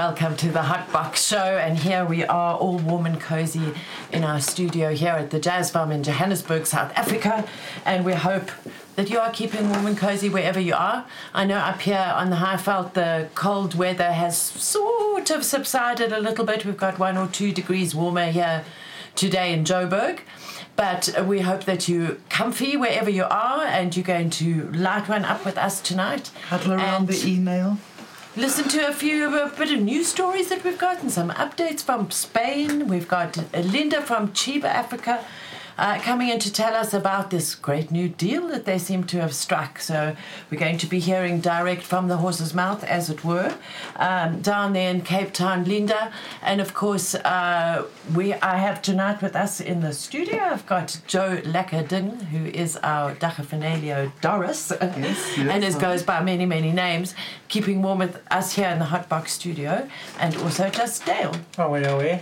Welcome to the Hot Box Show, and here we are, all warm and cozy in our studio here at the Jazz Farm in Johannesburg, South Africa. And we hope that you are keeping warm and cozy wherever you are. I know up here on the Highveld, the cold weather has sort of subsided a little bit. We've got one or two degrees warmer here today in Joburg. But we hope that you're comfy wherever you are and you're going to light one up with us tonight. Huddle around And- the e-nail. Listen to a few a bit of news stories that we've got and some updates from Spain. We've got Linda from Chiba, Africa. Uh, coming in to tell us about this great new deal that they seem to have struck. So we're going to be hearing direct from the horse's mouth, as it were, um, down there in Cape Town, Linda. And of course, uh, we I have tonight with us in the studio. I've got Joe Lackerding, who is our Dachafanelio Doris, yes. and is goes by many many names, keeping warm with us here in the Hot Box studio, and also just Dale. Oh, wait, oh, wait.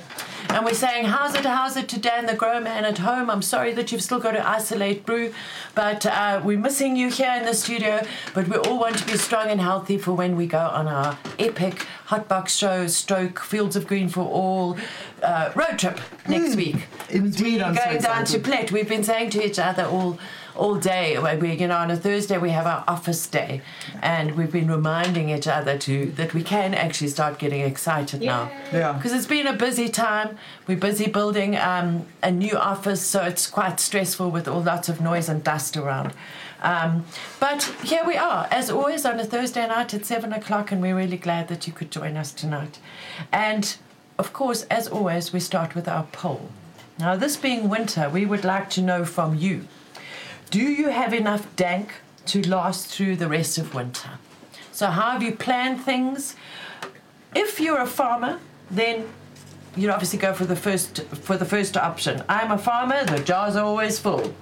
And we're saying, how's it, how's it to Dan the Grow Man at home? I'm sorry that you've still got to isolate brew, but uh, we're missing you here in the studio. But we all want to be strong and healthy for when we go on our epic Hot Box show, stroke, Fields of Green for All uh, road trip next week. Indeed, We're I'm so going down to. Plett. We've been saying to each other all all day. We, you know, on a Thursday we have our office day, and we've been reminding each other to that we can actually start getting excited now. Yeah. Because it's been a busy time. We're busy building um, a new office, so it's quite stressful with all lots of noise and dust around. Um, but here we are, as always, on a Thursday night at seven o'clock, and we're really glad that you could join us tonight. And of course, as always, we start with our poll. Now, this being winter, we would like to know from you do you have enough dank to last through the rest of winter? So, how have you planned things? If you're a farmer, then you'd obviously go for the first for the first option. I'm a farmer, the jars are always full.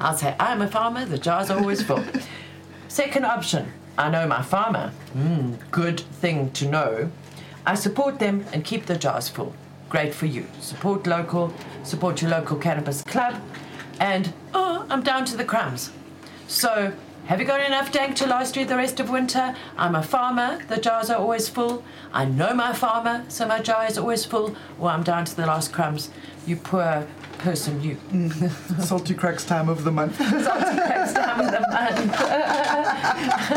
I'll say I'm a farmer, the jars are always full. Second option, I know my farmer. Mm, good thing to know. I support them and keep the jars full. Great for you. Support local, support your local cannabis club, and oh, I'm down to the crumbs. So, have you got enough dank to last you the rest of winter? I'm a farmer, the jars are always full. I know my farmer, so my jar is always full. Or I'm down to the last crumbs. You poor person, you. Salty cracks time of the month. Next time of the month.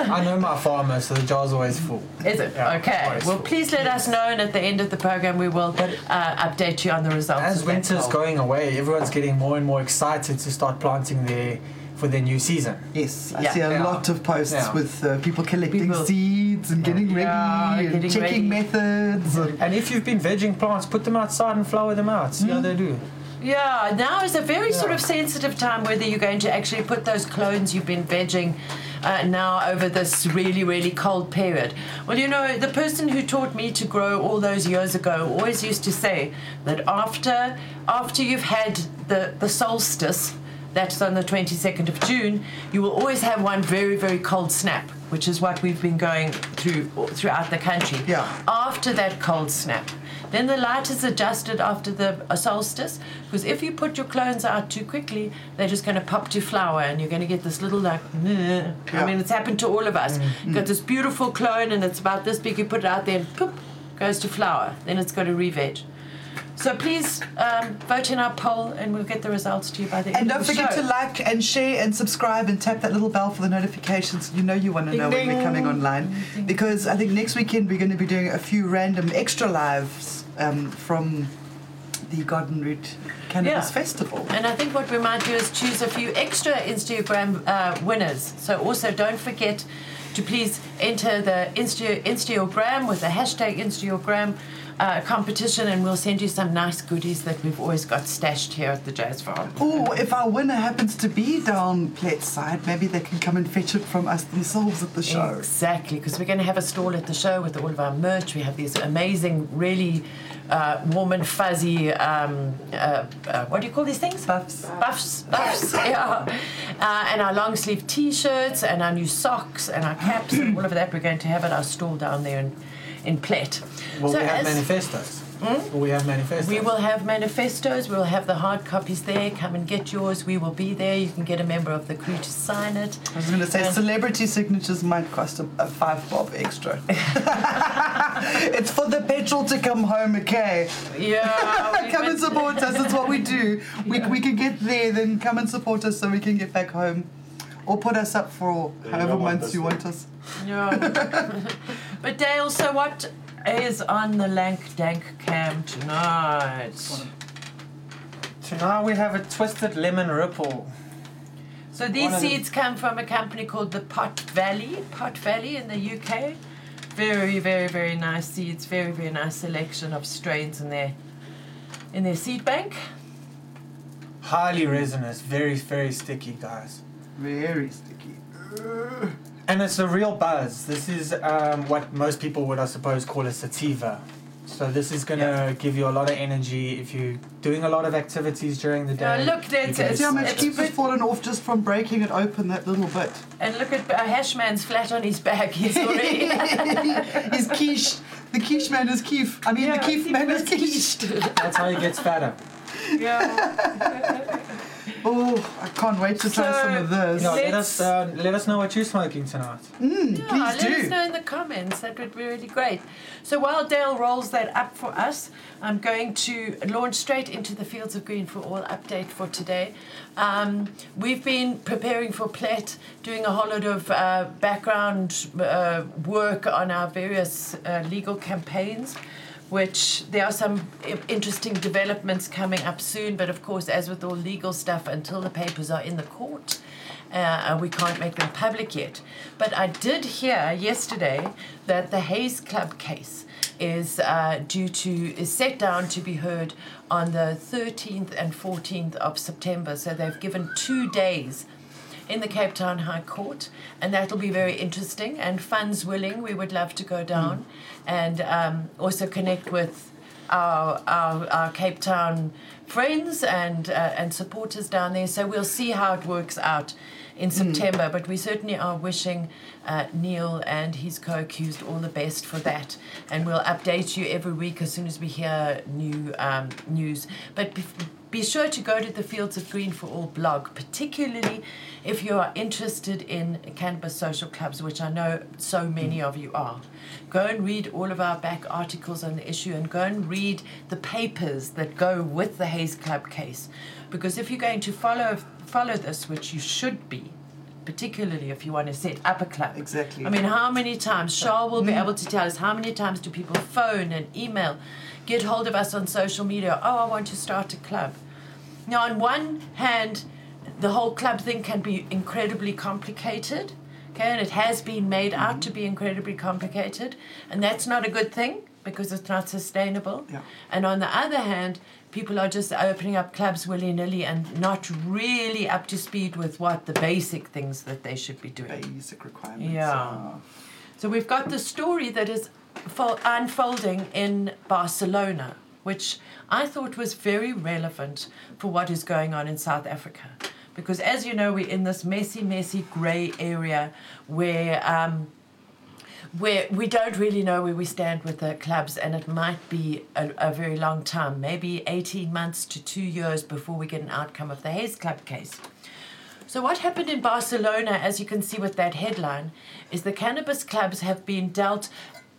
I know my farmer, so the jar's always full. Is it? Yeah, okay. Well, full. please let us know, and at the end of the program, we will uh, update you on the results. As of that winter's poll. going away, everyone's getting more and more excited to start planting their for their new season. Yes, I Yeah. see a Yeah. lot of posts Yeah. with uh, people collecting People- seeds and getting ready Yeah, and getting checking ready. methods. And, And if you've been vegging plants, put them outside and flower them out. See how they do. Yeah, now is a very sort of sensitive time whether you're going to actually put those clones you've been vegging uh, now over this really, really cold period. Well, you know, the person who taught me to grow all those years ago always used to say that after after you've had the, the solstice, that's on the 22nd of June, you will always have one very, very cold snap, which is what we've been going through throughout the country. Yeah. After that cold snap, then the light is adjusted after the solstice because if you put your clones out too quickly, they're just going to pop to flower and you're going to get this little like. "Meh." I mean, it's happened to all of us. You've got this beautiful clone and it's about this big. You put it out there and poop goes to flower. Then it's got to re-veg. So please um, vote in our poll and we'll get the results to you by the and end And don't of the forget show. to like and share and subscribe and tap that little bell for the notifications. You know you want to Ding, know when we're coming online. Because I think next weekend we're going to be doing a few random extra lives um, from the Garden Route Cannabis Yeah. Festival. And I think what we might do is choose a few extra Instagram uh, winners. So also don't forget to please enter the Insta- Instagram with the hashtag Instagram uh, competition, and we'll send you some nice goodies that we've always got stashed here at the Jazz Farm. Or if our winner happens to be down Plett's side, maybe they can come and fetch it from us themselves at the show. Exactly, because we're going to have a stall at the show with all of our merch. We have these amazing, really uh, warm and fuzzy. Um, uh, uh, what do you call these things? Buffs. Buffs, buffs, yeah. Uh, and our long sleeve t shirts and our new socks and our caps and all of that we're going to have at our stall down there in, in Plett. Will So we have as- manifestos? Will we have manifestos? We will have manifestos. We'll have the hard copies there. Come and get yours. We will be there. You can get a member of the crew to sign it. I was going to say And- celebrity signatures might cost a, a five bob extra. it's for the petrol to come home, okay? Yeah. come and support us. That's what we do. We, we can get there, then come and support us so we can get back home. Or put us up for Yeah, however don't want months you want us. Yeah. but Dale, so what is on the Lank Dank cam tonight? Tonight we have a twisted lemon ripple. So these One of the- seeds come from a company called the Pot Valley, Pot Valley in the UK. Very, very, very nice seeds. Very, very nice selection of strains in their in their seed bank. Highly resinous, very, very sticky, guys. Very sticky. Ugh. And it's a real buzz. This is um, what most people would, I suppose, call a sativa. So this is gonna give you a lot of energy if you're doing a lot of activities during the Now day. look, that's you can it's, See how much it's keep has bit- fallen off just from breaking it open that little bit. and look at uh, Hashman's flat on his back. He's already His quiche. The quiche man is Keef. I mean, Yeah, the Keef man is was quiche. That's how he gets fatter. yeah. Oh, I can't wait to try So- some of this. You know, let Let's- us uh, let us know what you're smoking tonight. Mm, Yeah, please let do. us know in the comments. That would be really great. So while Dale rolls that up for us, I'm going to launch straight into the Fields of Green for All update for today. Um, we've been preparing for PLETT, doing a whole lot of uh, background uh, work on our various uh, legal campaigns. Which there are some interesting developments coming up soon, but of course, as with all legal stuff, until the papers are in the court, uh, we can't make them public yet. But I did hear yesterday that the Haze Club case is uh, due to is set down to be heard on the 13th and 14th of September. So they've given two days in the Cape Town High Court, and that'll be very interesting. And funds willing, we would love to go down and um, also connect with our, our, our Cape Town friends and uh, and supporters down there. So we'll see how it works out in September. But we certainly are wishing uh, Neil and his co-accused all the best for that, and we'll update you every week as soon as we hear new um, news. But. Bef- be sure to go to the Fields of Green for All blog, particularly if you are interested in cannabis social clubs, which I know so many of you are. Go and read all of our back articles on the issue and go and read the papers that go with the Haze Club case. Because if you're going to follow follow this, which you should be, particularly if you want to set up a club. Exactly. I mean, how many times, Shah will be mm. able to tell us, how many times do people phone and email, get hold of us on social media, oh, I want to start a club. Now, on one hand, the whole club thing can be incredibly complicated, okay, and it has been made out mm-hmm. to be incredibly complicated, and that's not a good thing because it's not sustainable. Yeah. And on the other hand, people are just opening up clubs willy nilly and not really up to speed with what the basic things that they should be doing. Basic requirements. Yeah. are- So we've got the story that is unfolding in Barcelona, which I thought was very relevant for what is going on in South Africa. Because as you know, we're in this messy, messy grey area where um, where we don't really know where we stand with the clubs, and it might be a, a very long time, maybe 18 months to two years before we get an outcome of the Haze Club case. So, what happened in Barcelona, as you can see with that headline, is the cannabis clubs have been dealt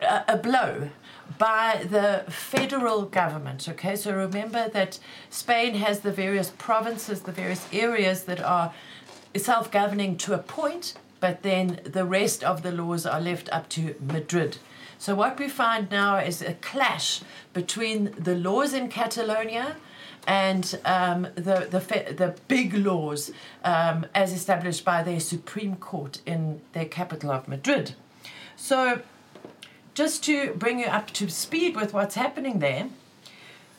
a, blow by the federal government. Okay, so remember that Spain has the various provinces, the various areas that are self governing to a point, but then the rest of the laws are left up to Madrid. So, what we find now is a clash between the laws in Catalonia and um, the, the, the big laws um, as established by their Supreme Court in their capital of Madrid. So, just to bring you up to speed with what's happening there,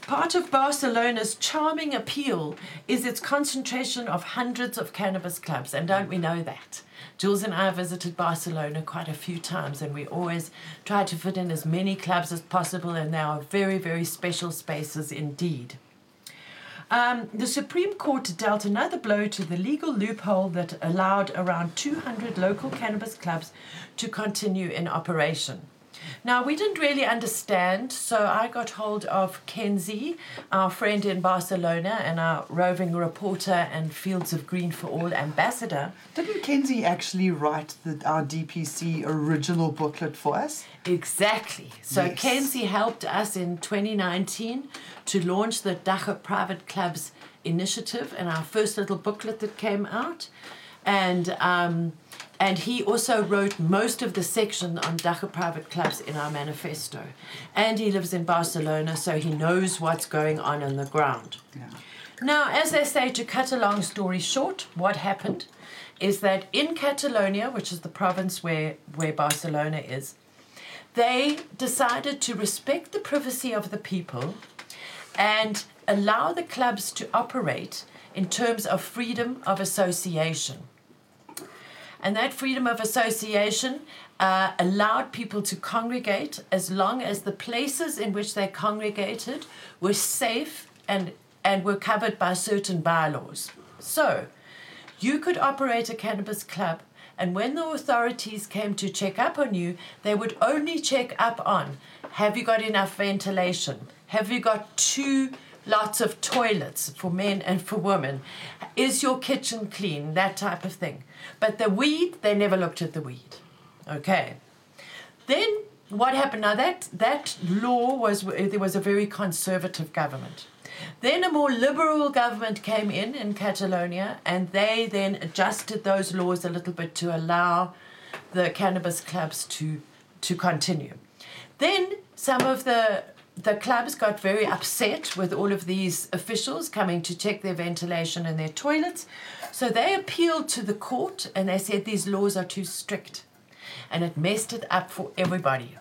Part of Barcelona's charming appeal is its concentration of hundreds of cannabis clubs, and don't we know that? Jules and I visited Barcelona quite a few times, and we always try to fit in as many clubs as possible, and they are very, very special spaces indeed. Um, the Supreme Court dealt another blow to the legal loophole that allowed around 200 local cannabis clubs to continue in operation. Now, we didn't really understand, so I got hold of Kenzie, our friend in Barcelona, and our roving reporter and Fields of Green for All ambassador. Didn't Kenzie actually write the, our DPC original booklet for us? Exactly. So, Yes. Kenzie helped us in 2019 to launch the Dagga Private Clubs initiative and our first little booklet that came out. And um, and he also wrote most of the section on Dagga private clubs in our manifesto. And he lives in Barcelona, so he knows what's going on on the ground. Yeah. Now, as they say, to cut a long story short, what happened is that in Catalonia, which is the province where, where Barcelona is, they decided to respect the privacy of the people and allow the clubs to operate in terms of freedom of association. And that freedom of association uh, allowed people to congregate as long as the places in which they congregated were safe and, and were covered by certain bylaws. So, you could operate a cannabis club, and when the authorities came to check up on you, they would only check up on have you got enough ventilation? Have you got two lots of toilets for men and for women? Is your kitchen clean? That type of thing. But the weed, they never looked at the weed. Okay. Then what happened? Now that that law was there was a very conservative government. Then a more liberal government came in in Catalonia, and they then adjusted those laws a little bit to allow the cannabis clubs to to continue. Then some of the the clubs got very upset with all of these officials coming to check their ventilation and their toilets. So they appealed to the court and they said these laws are too strict. And it messed it up for everybody.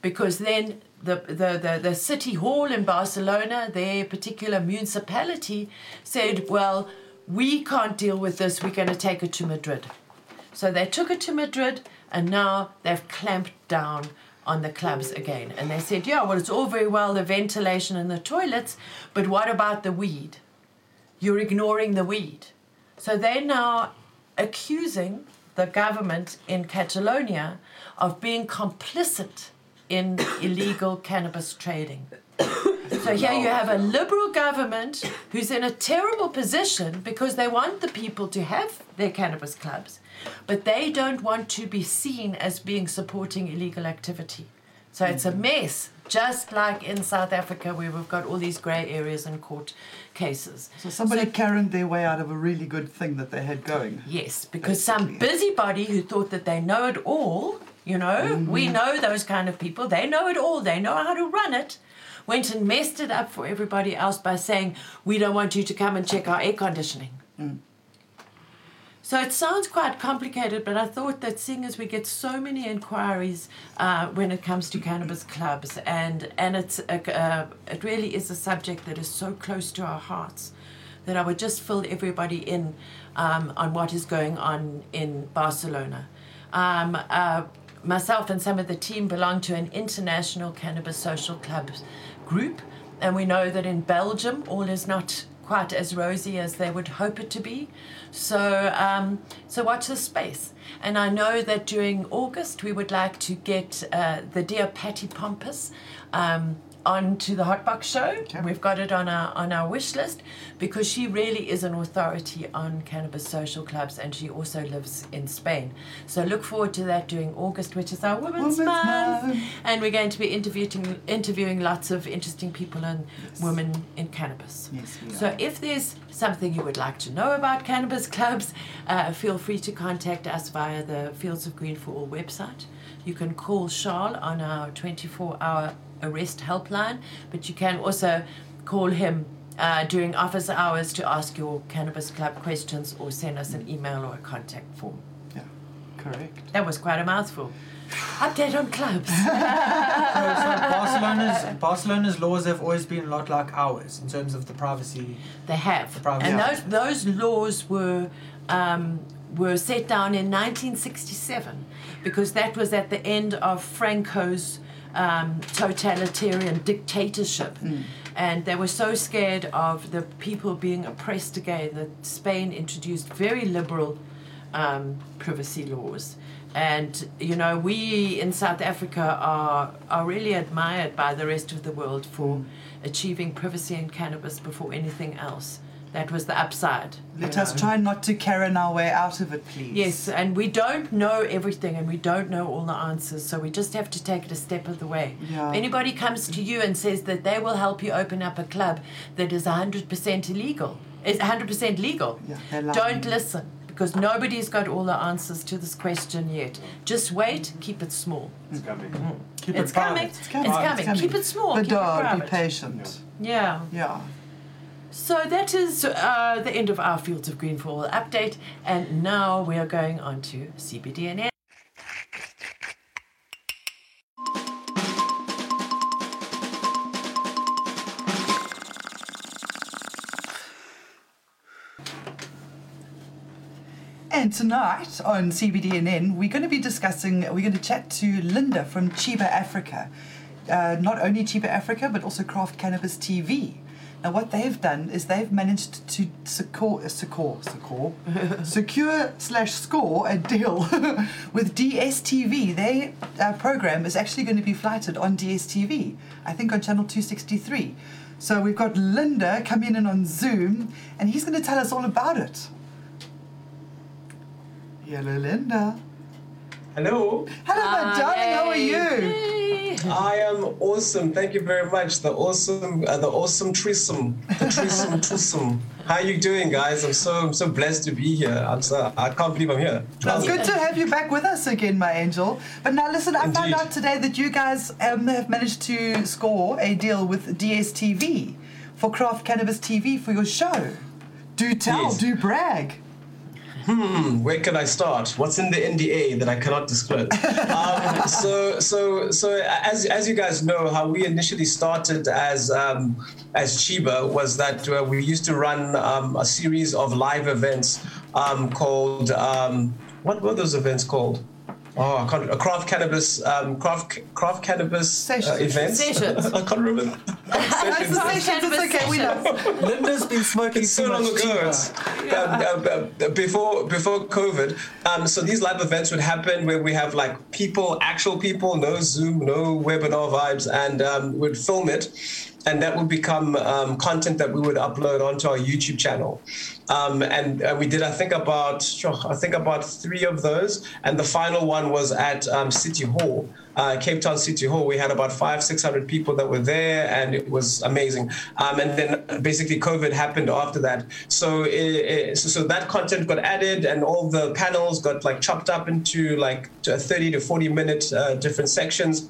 Because then the, the, the, the city hall in Barcelona, their particular municipality, said, well, we can't deal with this, we're going to take it to Madrid. So they took it to Madrid and now they've clamped down on the clubs again. And they said, yeah, well, it's all very well the ventilation and the toilets, but what about the weed? You're ignoring the weed. So they're now accusing the government in Catalonia of being complicit in illegal cannabis trading. So here you have a liberal government who's in a terrible position because they want the people to have their cannabis clubs, but they don't want to be seen as being supporting illegal activity. So it's a mess, just like in South Africa where we've got all these grey areas and court cases. So somebody carried their way out of a really good thing that they had going. Yes, because some busybody who thought that they know it all, you know, we mm-hmm. know those kind of people, they know it all, they know how to run it, went and messed it up for everybody else by saying, we don't want you to come and check our air conditioning. Mm. So it sounds quite complicated, but I thought that seeing as we get so many inquiries uh, when it comes to cannabis clubs, and and it's a, uh, it really is a subject that is so close to our hearts, that I would just fill everybody in um, on what is going on in Barcelona. Um, uh, myself and some of the team belong to an international cannabis social clubs group, and we know that in Belgium all is not quite as rosy as they would hope it to be. So, um, so watch this space. And I know that during August we would like to get uh, the dear Patty Pompous um, onto the Hotbox show. Okay. We've got it on our on our wish list because she really is an authority on cannabis social clubs, and she also lives in Spain. So look forward to that during August, which is our Women's, Women's Month. Month. and we're going to be interviewing interviewing lots of interesting people and Yes. women in cannabis. Yes, we So are. if there's something you would like to know about cannabis clubs, uh, feel free to contact us via the Fields of Green for All website. You can call Charles on our 24-hour arrest helpline, but you can also call him uh, during office hours to ask your cannabis club questions or send us an email or a contact form. Yeah, correct. That was quite a mouthful. Update on clubs. So, so Barcelona's Barcelona's laws have always been a lot like ours in terms of the privacy. They have, The private- and Yeah. those those laws were um, were set down in 1967 because that was at the end of Franco's um, totalitarian dictatorship, and they were so scared of the people being oppressed again that Spain introduced very liberal um, privacy laws. And you know, we in South Africa are are really admired by the rest of the world for achieving privacy in cannabis before anything else. That was the upside. Let us know. try not to Karen our way out of it, please. Yes, and we don't know everything and we don't know all the answers, so we just have to take it a step of the way. Yeah. If anybody comes to you and says that they will help you open up a club that is 100% illegal, is 100% legal, Yeah, don't listen because nobody's got all the answers to this question yet. Just wait, keep it small. It's coming. Mm-hmm. Keep it's, it coming. it's coming. coming. It's Keep it small. But keep it dog, be private. patient. Yeah. Yeah. So that is uh, the end of our Fields of Green for All update, and now we are going on to CBDNN. And tonight on CBDNN, we're going to be discussing, we're going to chat to Linda from Chiba Africa. Uh, not only Chiba Africa, but also Craft Cannabis TV. Now, what they've done is they've managed to secure, secure, secure, secure slash score a deal with DSTV. Their uh, program is actually going to be flighted on DSTV, I think on channel 263. So we've got Linda coming in on Zoom, and he's going to tell us all about it. Hello, Linda. Hello, Hello, my darling. How are you? Yay. I am awesome. Thank you very much. The awesome, uh, the awesome threesome, the threesome twosome. How are you doing, guys? I'm so, I'm so blessed to be here. I'm so, I can't believe I'm here. It's good to have you back with us again, my angel. But now, listen, I found out today that you guys um, have managed to score a deal with DSTV for Craft Cannabis TV for your show. Do tell, Yes. do brag. Hmm, where can I start? What's in the NDA that I cannot disclose? um, so, so, so as, as you guys know, how we initially started as um, as Chiba was that uh, we used to run um, a series of live events um, called um, what were those events called? Oh, I can't, uh, craft cannabis, um, craft craft cannabis uh, Sessions. events. Sessions. I can't remember. That's the Sessions. sessions, it's okay, we know. Linda's been smoking It's so too long much ago. Chiba. It's, um, uh, uh, before before COVID, um, so these live events would happen where we have like people, actual people, no Zoom, no webinar vibes, and um, we'd film it, and that would become um, content that we would upload onto our YouTube channel. Um, and uh, we did, I think, about I think about three of those, and the final one was at um, City Hall, uh, Cape Town City Hall. We had about five, six hundred people that were there, and it was amazing. Um, and then basically COVID happened after that, so, it, it, so so that content got added, and all the panels got like chopped up into like 30 to 40 minute uh, different sections.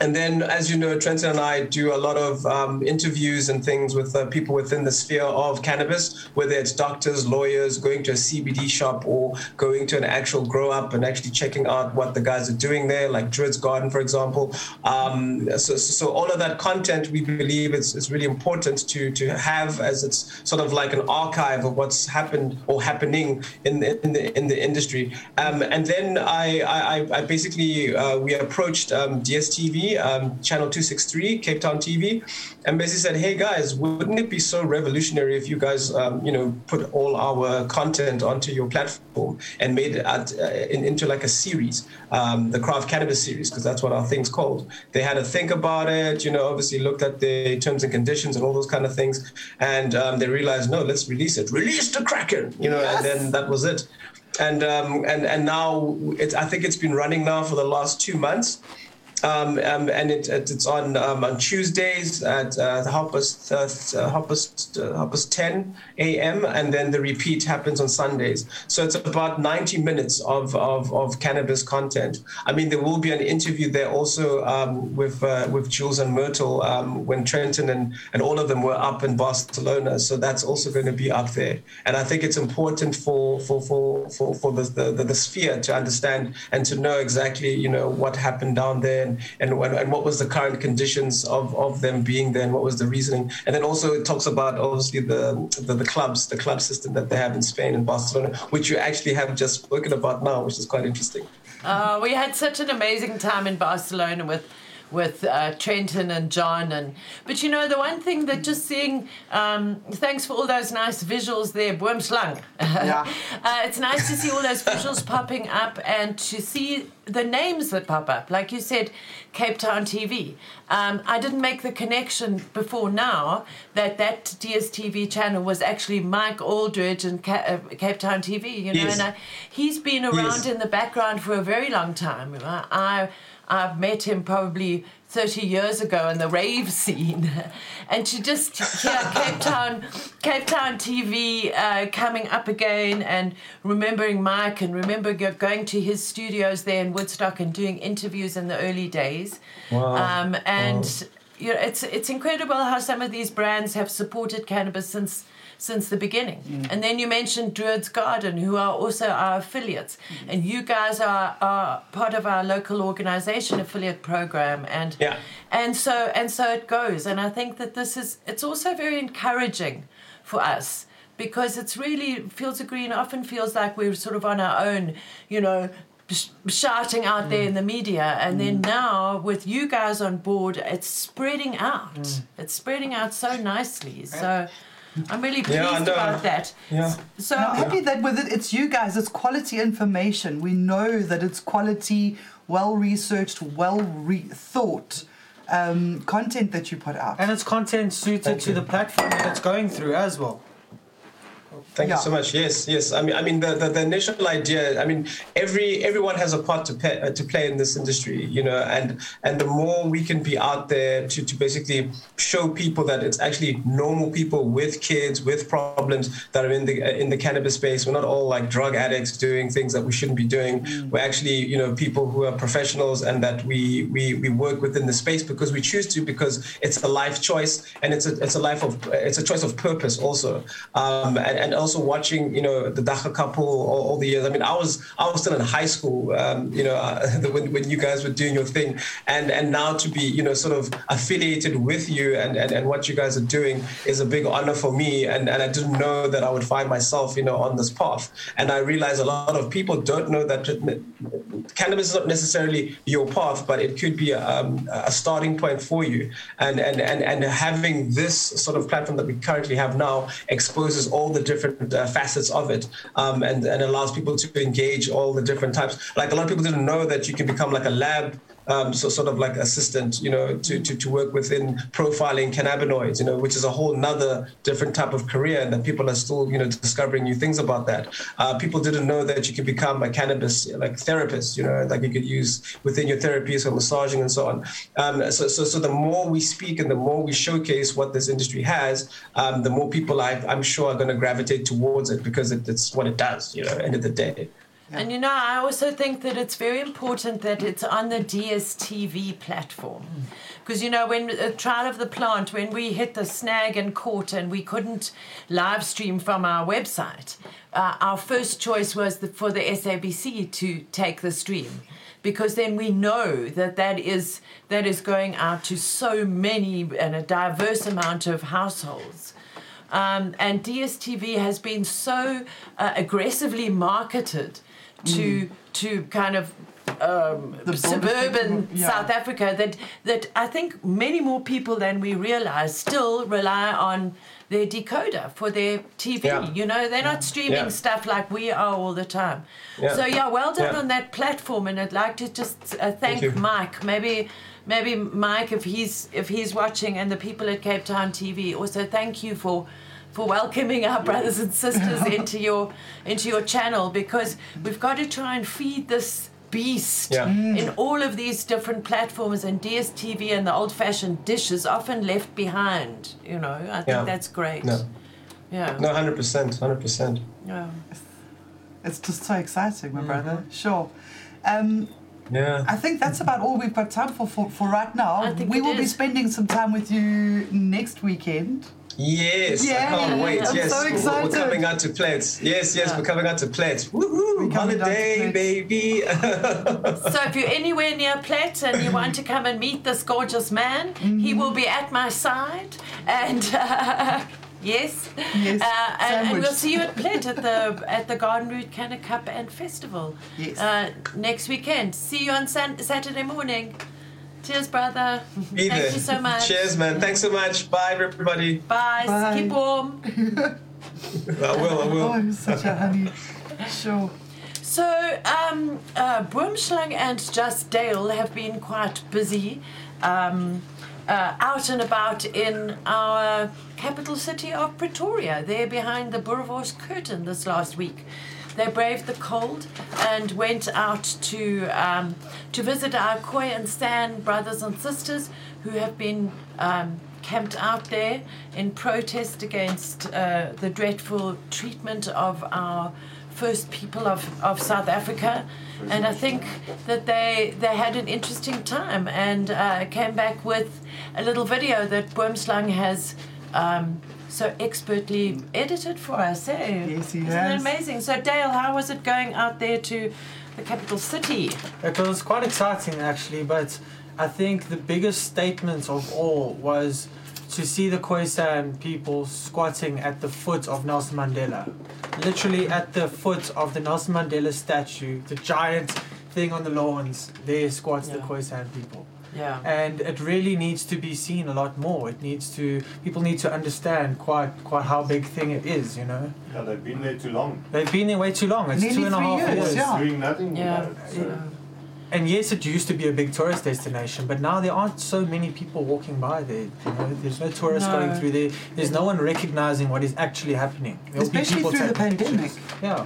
And then, as you know, Trenton and I do a lot of um, interviews and things with uh, people within the sphere of cannabis, whether it's doctors, lawyers, going to a CBD shop, or going to an actual grow up and actually checking out what the guys are doing there, like Druid's Garden, for example. Um, so, so all of that content, we believe it's, it's really important to, to have as it's sort of like an archive of what's happened or happening in the, in the, in the industry. Um, and then I, I, I basically, uh, we approached um, Um, channel 263, Cape Town TV, and basically said, hey guys, wouldn't it be so revolutionary if you guys, um, you know, put all our content onto your platform and made it at, uh, in, into like a series, um, the Craft Cannabis series, because that's what our thing's called. They had to think about it, you know, obviously looked at the terms and conditions and all those kind of things, and um, they realized, no, let's release it. Release the Kraken, you know, and then that was it. And um, and and now it's I think it's been running now for the last two months. Um, um, and it, it, it's on um, on Tuesdays at uh, past uh, uh, past uh, half past 10 a.m. and then the repeat happens on Sundays. So it's about 90 minutes of, of, of cannabis content. I mean, there will be an interview there also um, with uh, with Jules and Myrtle um, when Trenton and, and all of them were up in Barcelona. So that's also going to be up there. And I think it's important for for for for, for the, the, the sphere to understand and to know exactly you know what happened down there and and, and what was the current conditions of, of them being there and what was the reasoning. And then also it talks about obviously the, the the clubs, the club system that they have in Spain and Barcelona, which you actually have just spoken about now, which is quite interesting. Uh, we had such an amazing time in Barcelona with with uh, Trenton and John and but you know the one thing that just seeing um, thanks for all those nice visuals there Boomslang Yeah. uh, it's nice to see all those visuals popping up and to see the names that pop up like you said Cape Town TV um, I didn't make the connection before now that that DSTV channel was actually Mike Aldridge and Ca- uh, Cape Town TV you know Yes. and I, he's been around Yes. in the background for a very long time I, I I've met him probably 30 years ago in the rave scene. And to just hear Cape Town, Cape Town TV uh, coming up again and remembering Mike and remember go- going to his studios there in Woodstock and doing interviews in the early days. Wow. Um, and you know, it's, it's incredible how some of these brands have supported cannabis since since the beginning. Mm. And then you mentioned Druids Garden, who are also our affiliates. Mm. And you guys are, are part of our local organization affiliate program. And Yeah. and so and so it goes. And I think that this is it's also very encouraging for us because it's really Fields of Green often feels like we're sort of on our own, you know, sh- shouting out there in the media. And then now with you guys on board, it's spreading out. It's spreading out so nicely. So I'm really pleased Yeah, I know. about that. Yeah. So And I'm happy that with it, it's you guys. It's quality information. We know that it's quality, well researched, well re- thought um, content that you put out. And it's content suited Thank to you. the platform that it's going through as well. Thank Yeah. you so much. Yes, yes. I mean, I mean, the, the, the initial idea. I mean, every everyone has a part to play, uh, to play in this industry, you know, and and the more we can be out there to, to basically show people that it's actually normal people with kids with problems that are in the uh, in the cannabis space. We're not all like drug addicts doing things that we shouldn't be doing. We're actually, you know, people who are professionals and that we we we work within the space because we choose to because it's a life choice and it's a it's a life of it's a choice of purpose also. Um, and, and also watching, you know, the Dagga couple all, all the years. I mean, I was I was still in high school, um, you know, uh, when, when you guys were doing your thing, and and now to be, you know, sort of affiliated with you and, and, and what you guys are doing is a big honor for me. And, and I didn't know that I would find myself, you know, on this path. And I realize a lot of people don't know that cannabis is not necessarily your path, but it could be um, a starting point for you. And, and, and, and having this sort of platform that we currently have now exposes all the different uh, facets of it um, and, and allows people to engage all the different types. Like a lot of people didn't know that you can become like a lab um, so sort of like assistant, you know, to, to, to work within profiling cannabinoids, you know, which is a whole nother different type of career and that people are still, you know, discovering new things about that. Uh, people didn't know that you could become a cannabis like therapist, you know, like you could use within your therapies for massaging and so on. Um, so, so, so the more we speak and the more we showcase what this industry has, um, the more people I, I'm sure are going to gravitate towards it because it, it's what it does, you know, end of the day. And you know, I also think that it's very important that it's on the DSTV platform. Because, you know, when a trial of the plant, when we hit the snag in court and we couldn't live stream from our website, uh, our first choice was the, for the SABC to take the stream. Because then we know that that is, that is going out to so many and a diverse amount of households. Um, and DSTV has been so uh, aggressively marketed to to kind of um, The suburban yeah. South Africa that that I think many more people than we realize still rely on their decoder for their TV. Yeah. You know, they're not streaming Yeah. stuff like we are all the time. Yeah. So yeah, well done Yeah. on that platform, and I'd like to just uh, thank you. Mike. Maybe. Maybe Mike, if he's if he's watching, and the people at Cape Town TV, also thank you for for welcoming our brothers and sisters into your into your channel because we've got to try and feed this beast Yeah. in all of these different platforms and DSTV and the old-fashioned dish is often left behind. You know, I think Yeah. that's great. No, Yeah. no, hundred percent, hundred percent. yeah. It's just so exciting, my brother. Sure. Um, Yeah. I think that's about all we've got time for for, for right now. I think we it will be spending some time with you next weekend. Yes, Yeah, I can't wait. I'm yes, so We're- excited. We're coming out to Pletts. Yes, yes, Yeah. we're coming out to Pletts. Woohoo! coming out to Holiday, Plett. baby. So if you're anywhere near Platt and you want to come and meet this gorgeous man, he will be at my side. And uh, yes, Yes, uh, and, and we'll see you at Platt at the at the Garden Route Canna Cup and Festival Yes. uh, next weekend. See you on San- Saturday morning. Cheers, brother. Be Thank there. you so much. Cheers, man. Thanks so much. Bye, everybody. Bye. Bye. Keep warm. I will. I will. Oh, I'm such a honey. Sure. So, um, uh, Boomslang and Just Dale have been quite busy um, uh, out and about in our capital city of Pretoria, there behind the Boerewors curtain this last week. They braved the cold and went out to um, to visit our Khoi and San brothers and sisters who have been um, camped out there in protest against uh, the dreadful treatment of our first people of, of South Africa. And I think that they they had an interesting time and uh, came back with a little video that Boomslang has um, so expertly edited for us. Eh? Yes, he Isn't has. that amazing? So Dale, how was it going out there to the capital city? It was quite exciting actually, but I think the biggest statement of all was to see the Khoisan people squatting at the foot of Nelson Mandela. Literally at the foot of the Nelson Mandela statue, the giant thing on the lawns, there squats the Yeah. Khoisan people. Yeah. And it really needs to be seen a lot more. It needs to people need to understand quite quite how big thing it is, you know. Yeah, they've been there too long. They've been there way too long. It's Nearly two and a three half years, years. yeah. Doing nothing Yeah. it. So And yes, it used to be a big tourist destination, but now there aren't so many people walking by there. You know, there's no tourists No. going through there. There's no one recognizing what is actually happening. There'll Especially people through the taking pandemic. pictures. Yeah,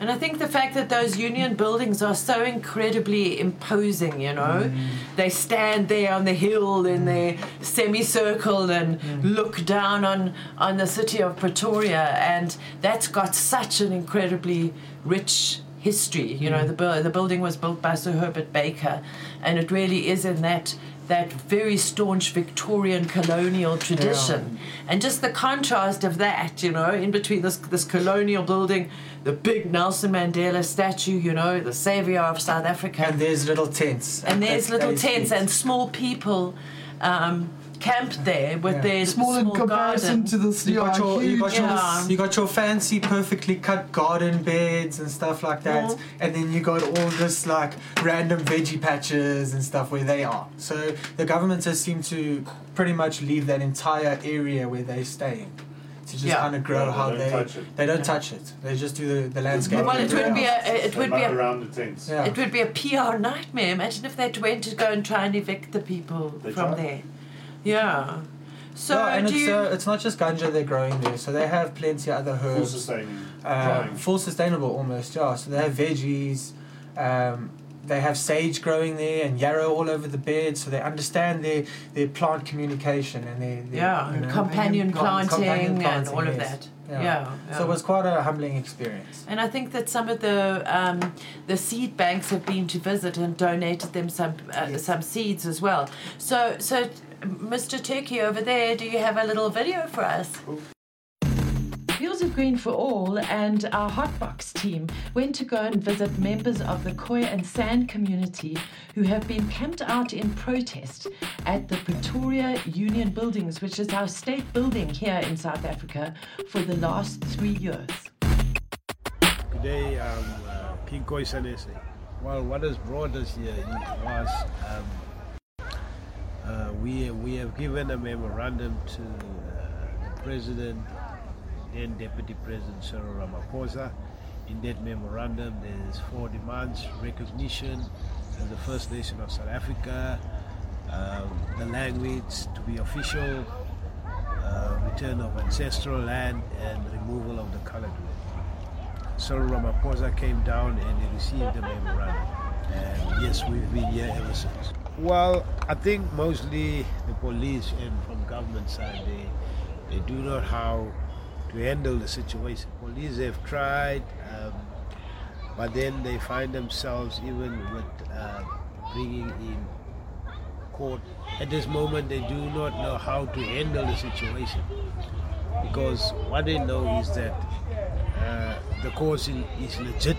And I think the fact that those union buildings are so incredibly imposing, you know, mm. they stand there on the hill in their semicircle and mm. look down on, on the city of Pretoria, and that's got such an incredibly rich history. You know, mm. the, buil- the building was built by Sir Herbert Baker, and it really is in that that very staunch Victorian colonial tradition. And just the contrast of that, you know, in between this this colonial building, the big Nelson Mandela statue, you know, the savior of South Africa, and there's little tents. and there's That- little that tents and small people um, camped there with Yeah. their Small in small comparison garden. to this. You got, yeah, your, you, got huge. your, Yeah. you got your fancy, perfectly cut garden beds and stuff like that, Yeah. and then you got all this like random veggie patches and stuff where they are. So the government has seemed to pretty much leave that entire area where they're staying to just Yeah. kind of grow Yeah, they how don't they touch it. they don't touch it. They just do the, the landscape. Well, it would be a it would be a around the tents. Yeah. It would be a PR nightmare. Imagine if they went to go and try and evict the people They from tried. there. Yeah. So yeah, and it's you? uh, it's not just ganja they're growing there, so they have plenty of other Full herbs. sustaining. uh, drying. full sustainable almost yeah so they have veggies um, they have sage growing there and yarrow all over the bed so they understand their, their plant communication and their, their yeah, you know, companion Companion planting companion and planting, all of yes. that. Yeah. Yeah. yeah. so it was quite a humbling experience And I think that some of the um, the seed banks have been to visit and donated them some uh, Yes. some seeds as well. So so, Mr. Turkey over there, do you have a little video for us? Fields of Green for All and our Hotbox team went to go and visit members of the Khoi and San community who have been camped out in protest at the Pretoria Union Buildings, which is our state building here in South Africa, for the last three years. Today, um, uh, King Khoisan SA. Well, what has brought us here was um, uh, we we have given a memorandum to uh, the President, then Deputy President Cyril Ramaphosa. In that memorandum, there's four demands: recognition as the First Nation of South Africa, um, the language to be official, uh, return of ancestral land, and removal of the colored man. Cyril Ramaphosa came down and he received the memorandum. And yes, we've been here ever since. Well, I think mostly the police and from government side, they, they do not know how to handle the situation. Police have tried, um, but then they find themselves even with uh, bringing in court. At this moment, they do not know how to handle the situation because what they know is that uh, the cause is legit.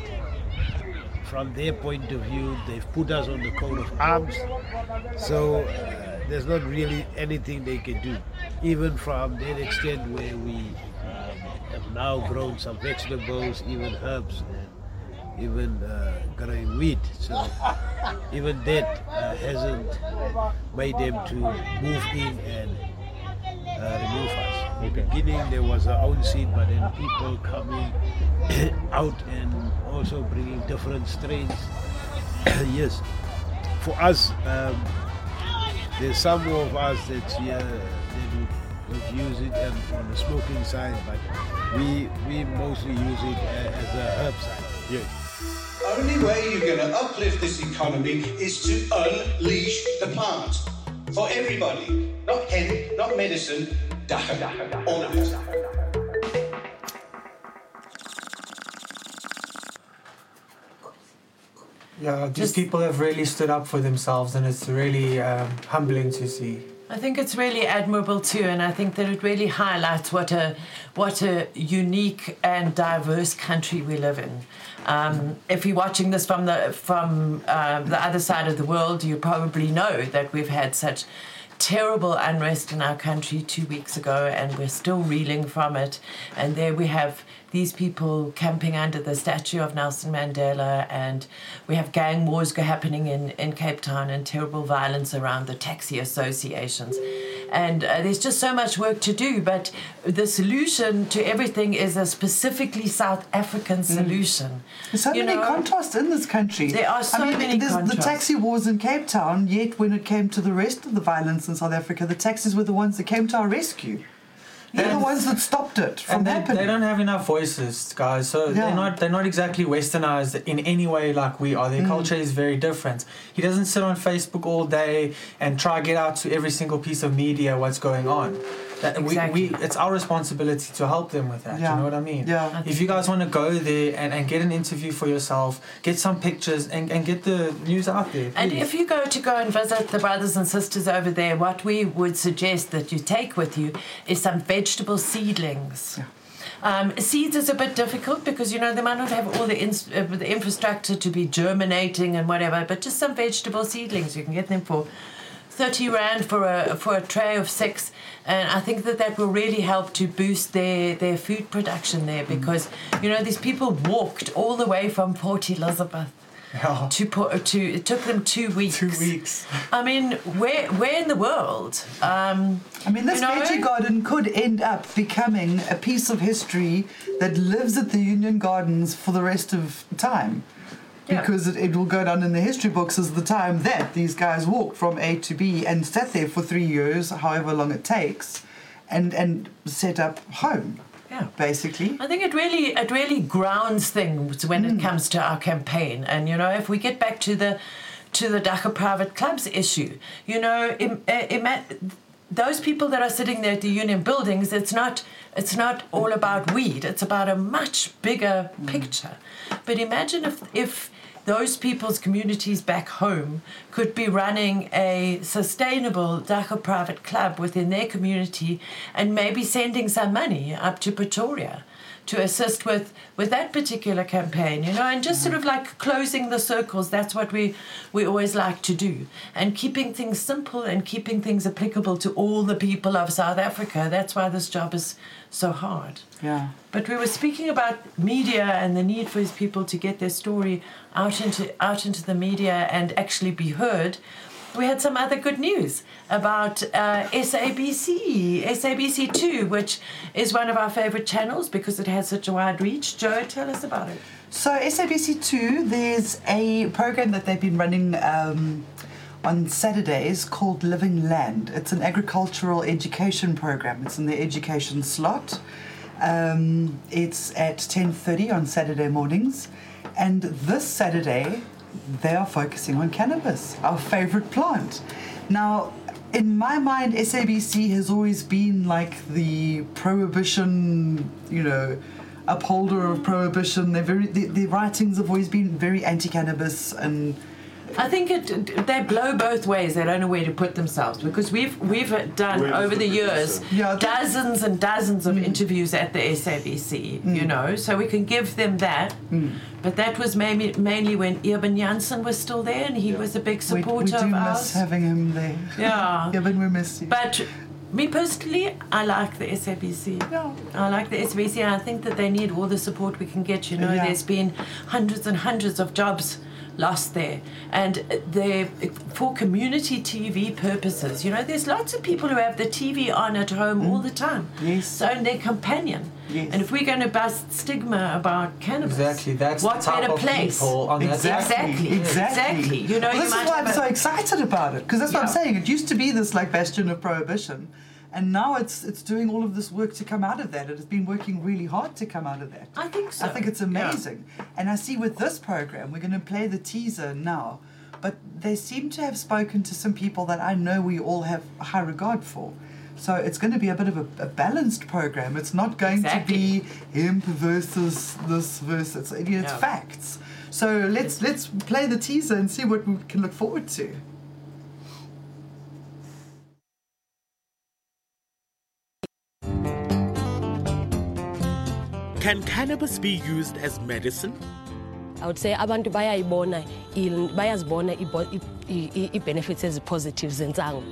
From their point of view, they've put us on the coat of arms, so uh, there's not really anything they can do. Even from that extent where we um, have now grown some vegetables, even herbs, and even uh, growing wheat. So even that uh, hasn't made them to move in and uh, remove us. In the beginning, there was our own seed, but then people coming out and also bringing different strains. yes, for us, um, there's some of us that's here that would, use it um, on the smoking side, but we we mostly use it a- as a herb side. Yes. Only way you're going to uplift this economy is to unleash the plant for everybody. Not hemp, not medicine, dagga, all of Yeah, these people have really stood up for themselves, and it's really um, humbling to see. I think it's really admirable too, and I think that it really highlights what a what a unique and diverse country we live in. Um, if you're watching this from the from uh, the other side of the world, you probably know that we've had such terrible unrest in our country two weeks ago, and we're still reeling from it. And there we have these people camping under the statue of Nelson Mandela, and we have gang wars happening in, in Cape Town and terrible violence around the taxi associations. And uh, there's just so much work to do, but the solution to everything is a specifically South African solution. There's so You many know? contrasts in this country. There are so I mean, many there's the taxi wars in Cape Town, yet when it came to the rest of the violence in South Africa, the taxis were the ones that came to our rescue. They're the ones that stopped it from they, happening. they don't have enough voices, guys. So Yeah. they're not they're not exactly westernized in any way like we are. Their Mm. culture is very different. He doesn't sit on Facebook all day and try to get out to every single piece of media what's going on. That Exactly. we, we it's our responsibility to help them with that. Yeah. You know what I mean? Yeah. If you guys want to go there and, and get an interview for yourself, get some pictures and, and get the news out there. And if you go to go and visit the brothers and sisters over there, what we would suggest that you take with you is some vegetable seedlings. Um, seeds is a bit difficult because you know they might not have all the, ins- uh, the infrastructure to be germinating and whatever, but just some vegetable seedlings you can get them for 30 rand for a for a tray of six and I think that that will really help to boost their their food production there because you know these people walked all the way from Port Elizabeth Yeah. to put to it took them two weeks. Two weeks. I mean, where where in the world? Um, I mean, this you know, veggie garden could end up becoming a piece of history that lives at the Union Gardens for the rest of time. Yeah. Because it, it will go down in the history books as the time that these guys walked from A to B and sat there for three years, however long it takes, and, and set up home, Yeah. basically. I think it really it really grounds things when Mm. it comes to our campaign. And you know, if we get back to the to the dagga private clubs issue, you know, im, uh, ima- those people that are sitting there at the union buildings, it's not it's not all about weed. It's about a much bigger Mm. picture. But imagine if if those people's communities back home could be running a sustainable dagga private club within their community and maybe sending some money up to Pretoria to assist with, with that particular campaign, you know, and just sort of like closing the circles. That's what we, we always like to do. And keeping things simple and keeping things applicable to all the people of South Africa. That's why this job is so hard. Yeah. But we were speaking about media and the need for these people to get their story out into out into the media and actually be heard. We had some other good news about uh, SABC, SABC Two, which is one of our favorite channels because it has such a wide reach. Joe, tell us about it. So SABC2, there's a program that they've been running um, on Saturdays called Living Land. It's an agricultural education program. It's in the education slot. Um, it's at 10:30 on Saturday mornings, and this Saturday they are focusing on cannabis, our favorite plant. Now, in my mind, SABC has always been like the prohibition, you know, upholder of prohibition. They're very, the, the writings have always been very anti-cannabis and I think it they blow both ways. They don't know where to put themselves because we've we've done Where over the the years Yeah, dozens and dozens of mm. interviews at the SABC. Mm. You know, so we can give them that. Mm. But that was mainly mainly when Eben Janssen was still there, and he was a big supporter we, we do of miss ours. having him there. Yeah. yeah, we miss you. But me personally, I like the SABC. Yeah. I like the SABC, and I think that they need all the support we can get. You know, Yeah. there's been hundreds and hundreds of jobs lost there, and they for community TV purposes. You know, there's lots of people who have the TV on at home all the time. Mm. Yes. So and their companion. Yes. And if we're going to bust stigma about cannabis, Exactly, that's what better of place? people on that Exactly. Exactly. You know, Well, you this is why I'm so excited about it because that's what I'm saying. It used to be this like bastion of prohibition, and now it's it's doing all of this work to come out of that. It has been working really hard to come out of that. I think so. I think it's Yeah. amazing. And I see with this program, we're going to play the teaser now, but they seem to have spoken to some people that I know we all have high regard for. So it's going to be a bit of a, a balanced program. It's not going Exactly. to be hemp versus this versus it's Yeah. facts. So let's let's play the teaser and see what we can look forward to. Can cannabis be used as medicine? I would say abantu bayayibona il- bayazibona i-benefits ezipositive zensango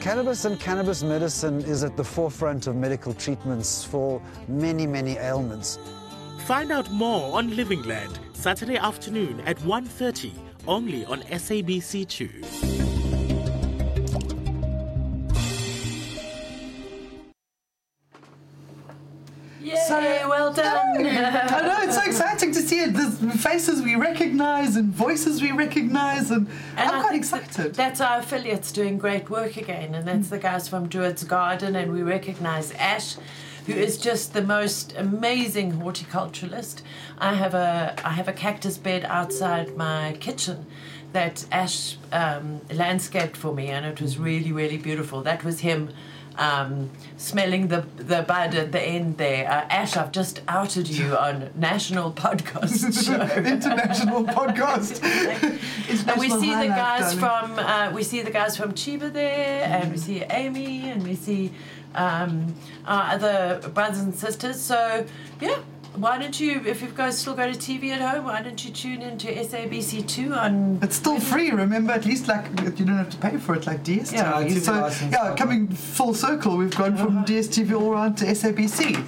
Cannabis and cannabis medicine is at the forefront of medical treatments for many, many ailments. Find out more on Living Land, Saturday afternoon at 1.30, only on SABC2. I know it's so exciting to see it. There's faces we recognize and voices we recognize, and, And I'm I quite excited. that's our affiliates doing great work again, and that's the guys from Druid's Garden, and we recognise Ash, who is just the most amazing horticulturalist. I have a I have a cactus bed outside my kitchen that Ash um, landscaped for me, and it was really really beautiful. That was him. Um, smelling the the bud at the end there, uh, Ash. I've just outed you on national podcast show. International podcast. And we see the guys darling. from uh, we see the guys from Chiba there, and we see Amy, and we see um, our other brothers and sisters. So yeah, why don't you, if you guys still go to TV at home, why don't you tune into SABC two on? It's still free, remember? At least like you don't have to pay for it like DSTV. Yeah, TV so yeah, coming full circle, we've gone from uh-huh. DSTV all around to SABC.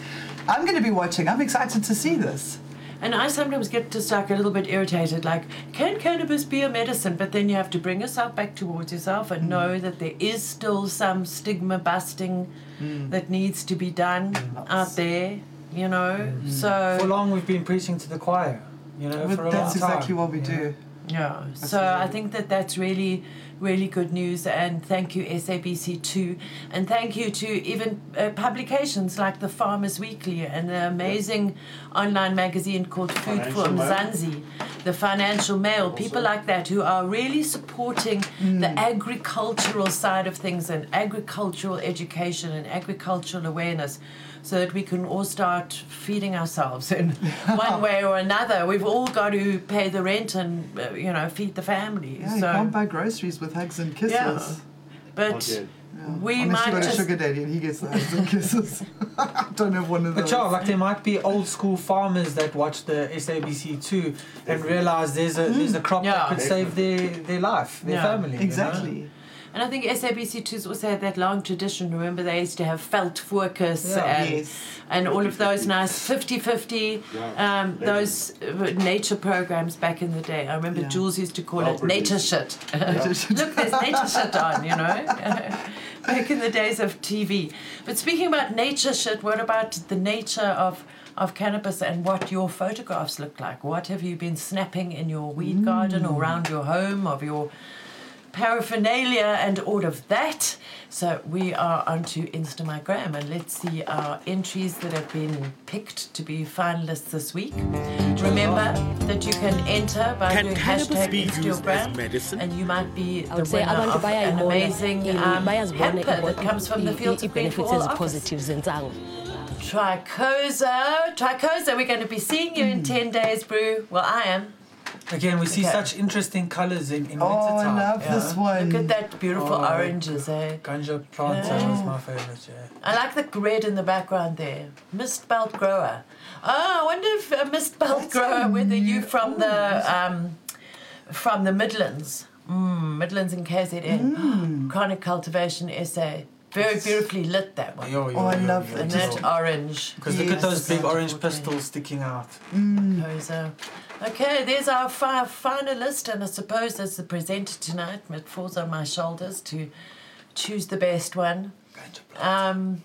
I'm going to be watching. I'm excited to see this. And I sometimes get just like a little bit irritated, like, can cannabis be a medicine? But then you have to bring yourself back towards yourself and mm. know that there is still some stigma busting mm. that needs to be done mm. out there, you know? So For long, we've been preaching to the choir. You know, But for a that's long time. exactly what we you know. do. Yeah, so I think that that's really, really good news, and thank you SABC two, and thank you to even uh, publications like the Farmers Weekly and the amazing online magazine called Food for Financial Mail. Mzansi, the Financial Mail, people like that who are really supporting the agricultural side of things and agricultural education and agricultural awareness. So that we can all start feeding ourselves in one way or another. We've all got to pay the rent and uh, you know feed the family. Yeah, you can't buy groceries with hugs and kisses. Yeah. but Not yet. we Unless you might go to just Sugar Daddy and he gets the hugs and kisses. I don't have one of those. But yeah, like there might be old school farmers that watch the SABC too and realize there's a there's a crop Yeah. that could save their, their life, their Yeah, family. you know? And I think SABC2's also had that long tradition. Remember, they used to have felt focus Yeah. and, Yes. and all of those nice 50 50, um, those uh, nature programs back in the day. I remember Yeah. Jules used to call Well it nature shit. Look, there's nature shit on, you know, back in the days of TV. But speaking about nature shit, what about the nature of of cannabis and what your photographs look like? What have you been snapping in your weed garden or around your home of your paraphernalia and all of that. So we are onto Instagram and let's see our entries that have been picked to be finalists this week. Remember that you can enter by Can doing hashtag be used as Instagram medicine? and you might be the I would say winner abantu of an amazing um, hamper that comes from the i- fields i- of Green for i-benefits All office. ezipositive zensango Tricosa, Tricosa, we're going to be seeing you in 10 days, Brew. Well, I am. Again, we see Okay. such interesting colours in, in Oh, winter I time. love yeah. this one. Look at that beautiful Oh. oranges, eh? Ganja plantain Yeah. is my favourite, yeah. I like the red in the background there. Mist belt grower. Oh, I wonder if a mist belt That's grower, a whether you new- from the um, from the Midlands, mm, Midlands and KZN, Mm. chronic cultivation SA. Very beautifully lit that one. Yo, yo, Oh, I yo, love yo, it. And yo. that orange. Because look at those big orange Claus. pistils sticking out. Poser. Okay, there's our five finalists, and I suppose as the presenter tonight, it falls on my shoulders to choose the best one. Um,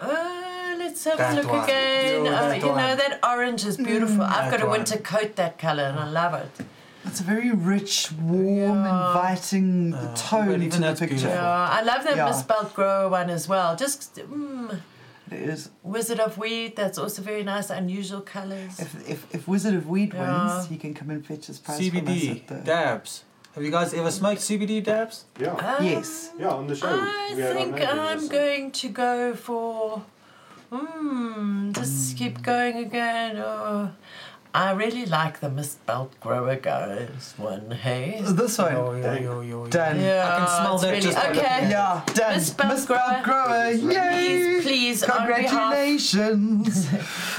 uh, let's have That a look one. again. Yo, Uh, that you know, that orange is beautiful. I've got a one. winter coat that colour, and I love it. It's a very rich, warm, Yeah. inviting but tone even to the picture. Yeah, I love that Yeah. mist belt grower one as well. Just mm, It is. Wizard of Weed, that's also very nice, unusual colours. If, if, if Wizard of Weed Yeah. wins, he can come and fetch his prize from us CBD at the... dabs. Have you guys ever smoked CBD dabs? Yeah. Um, Yes. Yeah, on the show. I we think I'm also. going to go for. Hmm, just keep going again. Oh, I really like the mist belt grower guys one, hey? This one. Yo, yo, yo, yo. Done. Yeah, I can smell that really, just okay. Yeah, done. Mist belt Misspelled grower. grower. Yay! Please, please, on behalf, Congratulations.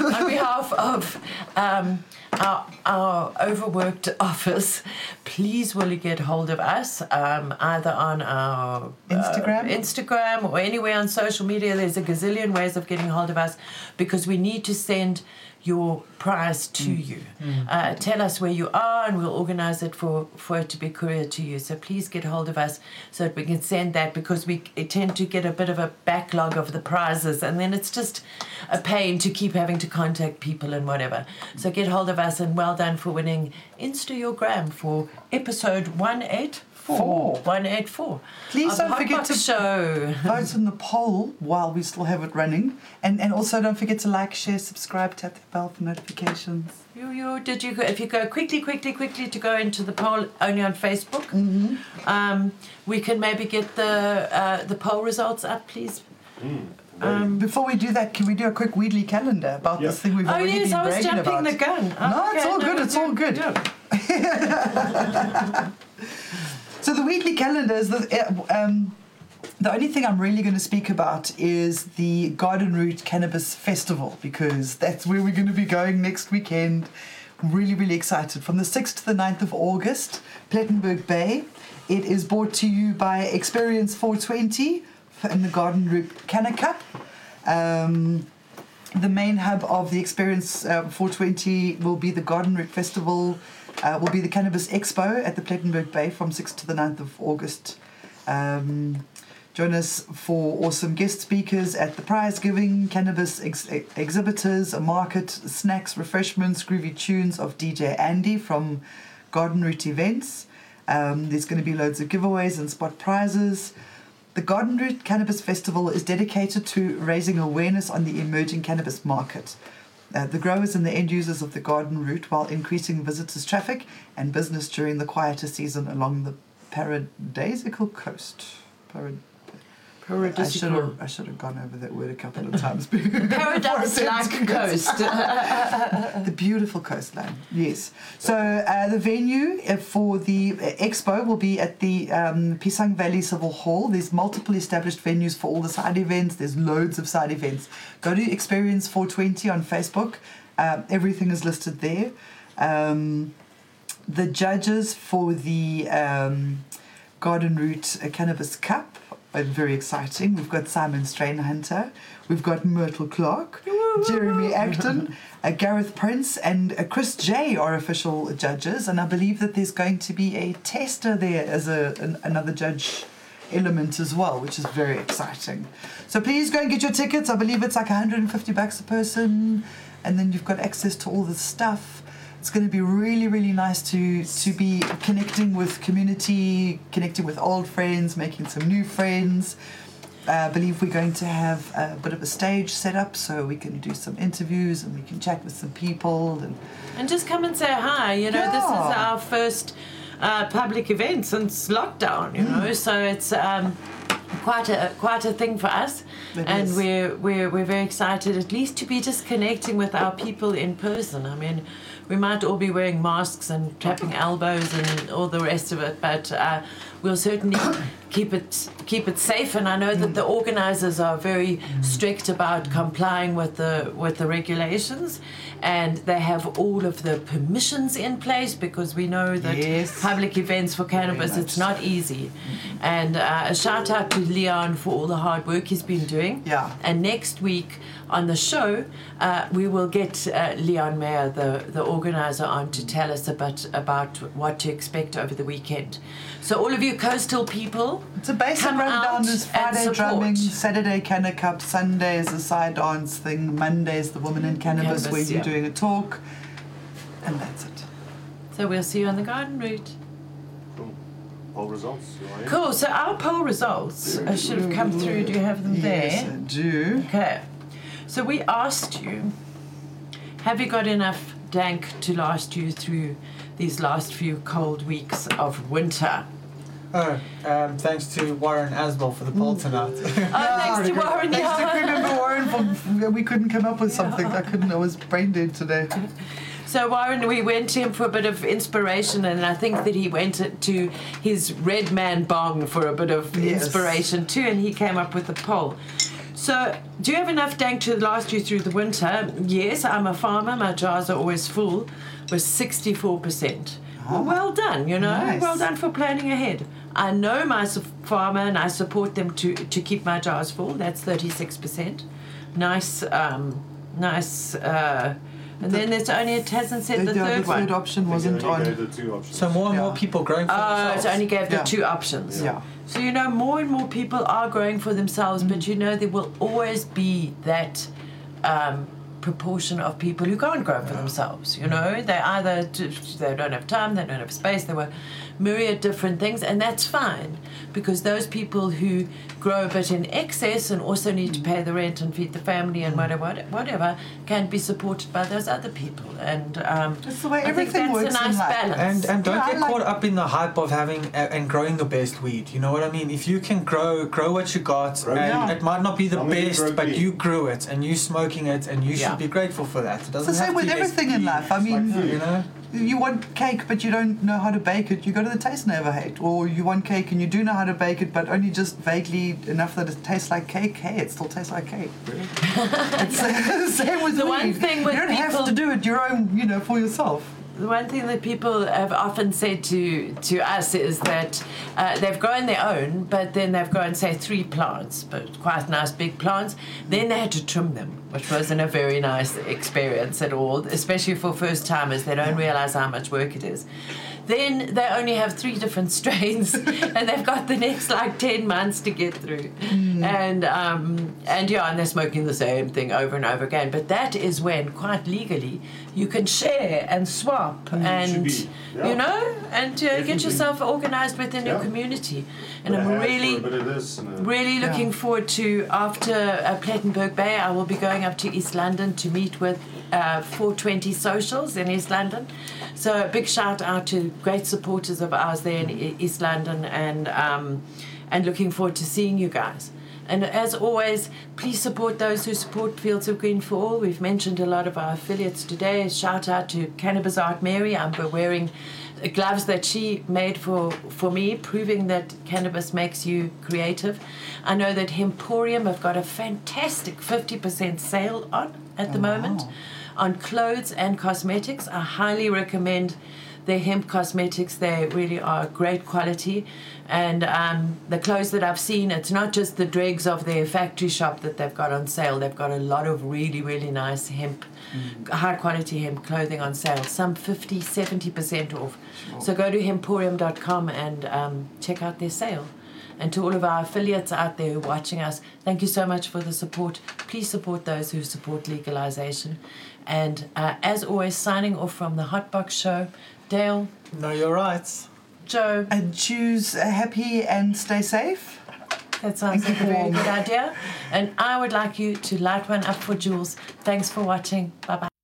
on behalf of um, our, our overworked office, please will you get hold of us um, either on our uh, Instagram? Instagram or anywhere on social media. There's a gazillion ways of getting hold of us because we need to send your prize to Mm. you. Uh, tell us where you are and we'll organize it for, for it to be couriered to you. So please get hold of us so that we can send that because we tend to get a bit of a backlog of the prizes and then it's just a pain to keep having to contact people and whatever. So get hold of us and well done for winning Insta Your Gram for episode 184. Four. 184. Please of don't forget to- show. Vote in the poll while we still have it running. And, and also don't forget to like, share, subscribe, tap the bell for notifications. You, you, did you go, if you go quickly, quickly, quickly to go into the poll only on Facebook, Mm-hmm. um, we can maybe get the uh, the poll results up, please. Um, Before we do that, can we do a quick Weedly calendar about Yeah. this thing we've Oh already yes, been I was jumping about? the gun. Oh, No, it's okay, all good, it's all good. yeah. So the Weedly calendar is the uh, um, the only thing I'm really going to speak about is the Garden Route Cannabis Festival because that's where we're going to be going next weekend. Really, really excited. From the 6th to the 9th of August, Plettenberg Bay. It is brought to you by Experience 420 in the Garden Route Canna Cup. Um, the main hub of the Experience uh, 420 will be the Garden Route Festival, uh, will be the Cannabis Expo at the Plettenberg Bay from 6th to the 9th of August. Um, join us for awesome guest speakers at the prize giving, cannabis ex- ex- exhibitors, a market, snacks, refreshments, groovy tunes of DJ Andy from Garden Route Events. Um, there's going to be loads of giveaways and spot prizes. The Garden Route Cannabis Festival is dedicated to raising awareness on the emerging cannabis market. Uh, the growers and the end users of the garden route while increasing visitors' traffic and business during the quieter season along the paradisical coast. Parad- I should Paradisical. have I should have gone over that word a couple of times. Paradise like coast. the beautiful coastline. Yes. So uh, the venue uh, for the uh, expo will be at the um, Piesang Valley Civic Hall. There's multiple established venues for all the side events. There's loads of side events. Go to Experience 420 on Facebook. Um, everything is listed there. Um, the judges for the um, Garden Route uh, Cannabis Cup are very exciting. We've got Simon Strainhunter, we've got Myrtle Clarke, Jeremy Acton, uh, Gareth Prince, and uh, Chris J are official judges. And I believe that there's going to be a tester there as a, an, another judge element as well, which is very exciting. So please go and get your tickets. I believe it's like 150 bucks a person, and then you've got access to all the stuff. It's going to be really, really nice to to be connecting with community, connecting with old friends, making some new friends. Uh, I believe we're going to have a bit of a stage set up so we can do some interviews and we can chat with some people and And just come and say hi. You know, this is our first uh, public event since lockdown. You Mm. know, so it's um, quite a quite a thing for us, It and is. we're we're we're very excited at least to be just connecting with our people in person. I mean. We might all be wearing masks and tapping elbows and all the rest of it, but uh, we'll certainly keep it keep it safe. And I know that the organisers are very strict about complying with the with the regulations, and they have all of the permissions in place because we know that Yes. public events for cannabis it's not easy. And uh, a shout out to Leon for all the hard work he's been doing. Yeah. And next week on the show, uh, we will get uh, Leon Mayer, the, the organizer, on to tell us about, about what to expect over the weekend. So, all of you coastal people, It's a basic Come rundown. out There's and Friday drumming, Saturday Canna Cup, Sunday is a side dance thing, Monday is the Woman in Cannabis, Cannabis, where you're yeah. doing a talk, and that's it. so we'll see you on the garden route. Cool. Poll results. You want in? Cool. So, our poll results uh, should have come through. Do you have them Yes, there? I do. Okay. So we asked you, have you got enough dank to last you through these last few cold weeks of winter? Oh, um, thanks to Warren Asbel for the poll tonight. Oh, thanks to Warren. Thanks to remember Warren. For, we couldn't come up with something. I couldn't. I was brain dead today. So Warren, we went to him for a bit of inspiration, and I think that he went to his Red Man Bong for a bit of Yes. inspiration too, and he came up with a poll. So, do you have enough dank to last you through the winter? Yes, I'm a farmer. My jars are always full. Was 64%. Well, well done. You know, Nice. well done for planning ahead. I know my su- farmer, and I support them to to keep my jars full. That's 36%. Nice, um, nice. Uh, and then there's only it hasn't said the yeah, third the one. third option wasn't on. gave the two options. so more and more people growing for Oh, themselves. it only gave the Yeah. two options. Yeah. So you know, more and more people are growing for themselves, but you know there will always be that um, proportion of people who can't grow for themselves. You know, they either they don't have time, they don't have space, they want myriad different things, and that's fine because those people who grow a bit in excess and also need to pay the rent and feed the family and whatever, whatever can be supported by those other people. And um, That's the way I think everything that's works a in life. balance. And and don't Yeah, get like- caught up in the hype of having uh, and growing the best weed. You know what I mean? If you can grow grow what you got, Grow and it. it might not be the Long may you best, but you grew it and you smoking it, and you Yeah. should be grateful for that. It It's doesn't the same have with to be everything in life. I It's like mean. You know. You want cake but you don't know how to bake it, you go to the Taste Never Hate. Or you want cake and you do know how to bake it, but only just vaguely enough that it tastes like cake. Hey, it still tastes like cake. it's the same with The weed. one thing with you don't people- have to do it your own, you know, for yourself. The one thing that people have often said to, to us is that uh, they've grown their own, but then they've grown, say, three plants, but quite nice big plants. Then they had to trim them, which wasn't a very nice experience at all, especially for first timers. They don't realize how much work it is. Then they only have three different strains, and they've got the next like ten months to get through. And um, and yeah, and they're smoking the same thing over and over again. But that is when, quite legally, you can share and swap and be, yeah. you know and uh, get yourself organized within your community. And of I'm really for a bit of this and a- really looking forward to after uh, Plettenberg Bay. I will be going up to East London to meet with uh, 420 Socials in East London. So a big shout out to great supporters of ours there in East London, and um, and looking forward to seeing you guys. And as always, please support those who support Fields of Green for All. We've mentioned a lot of our affiliates today. Shout out to Cannabis Art Mary. I'm wearing gloves that she made for, for me, proving that cannabis makes you creative. I know that Hemporium have got a fantastic 50% sale on at the moment on clothes and cosmetics. I highly recommend their hemp cosmetics. They really are great quality. And um, the clothes that I've seen, it's not just the dregs of their factory shop that they've got on sale. They've got a lot of really, really nice hemp, high quality hemp clothing on sale. Some 50, 70% off. So go to hemporium.com and um, check out their sale. And to all of our affiliates out there watching us, thank you so much for the support. Please support those who support legalization. And uh, as always, signing off from the Hotbox Show, Dale, Know your rights. Joe, And choose uh, happy and stay safe. that sounds like a very good idea. And I would like you to light one up for Jules. Thanks for watching. Bye bye.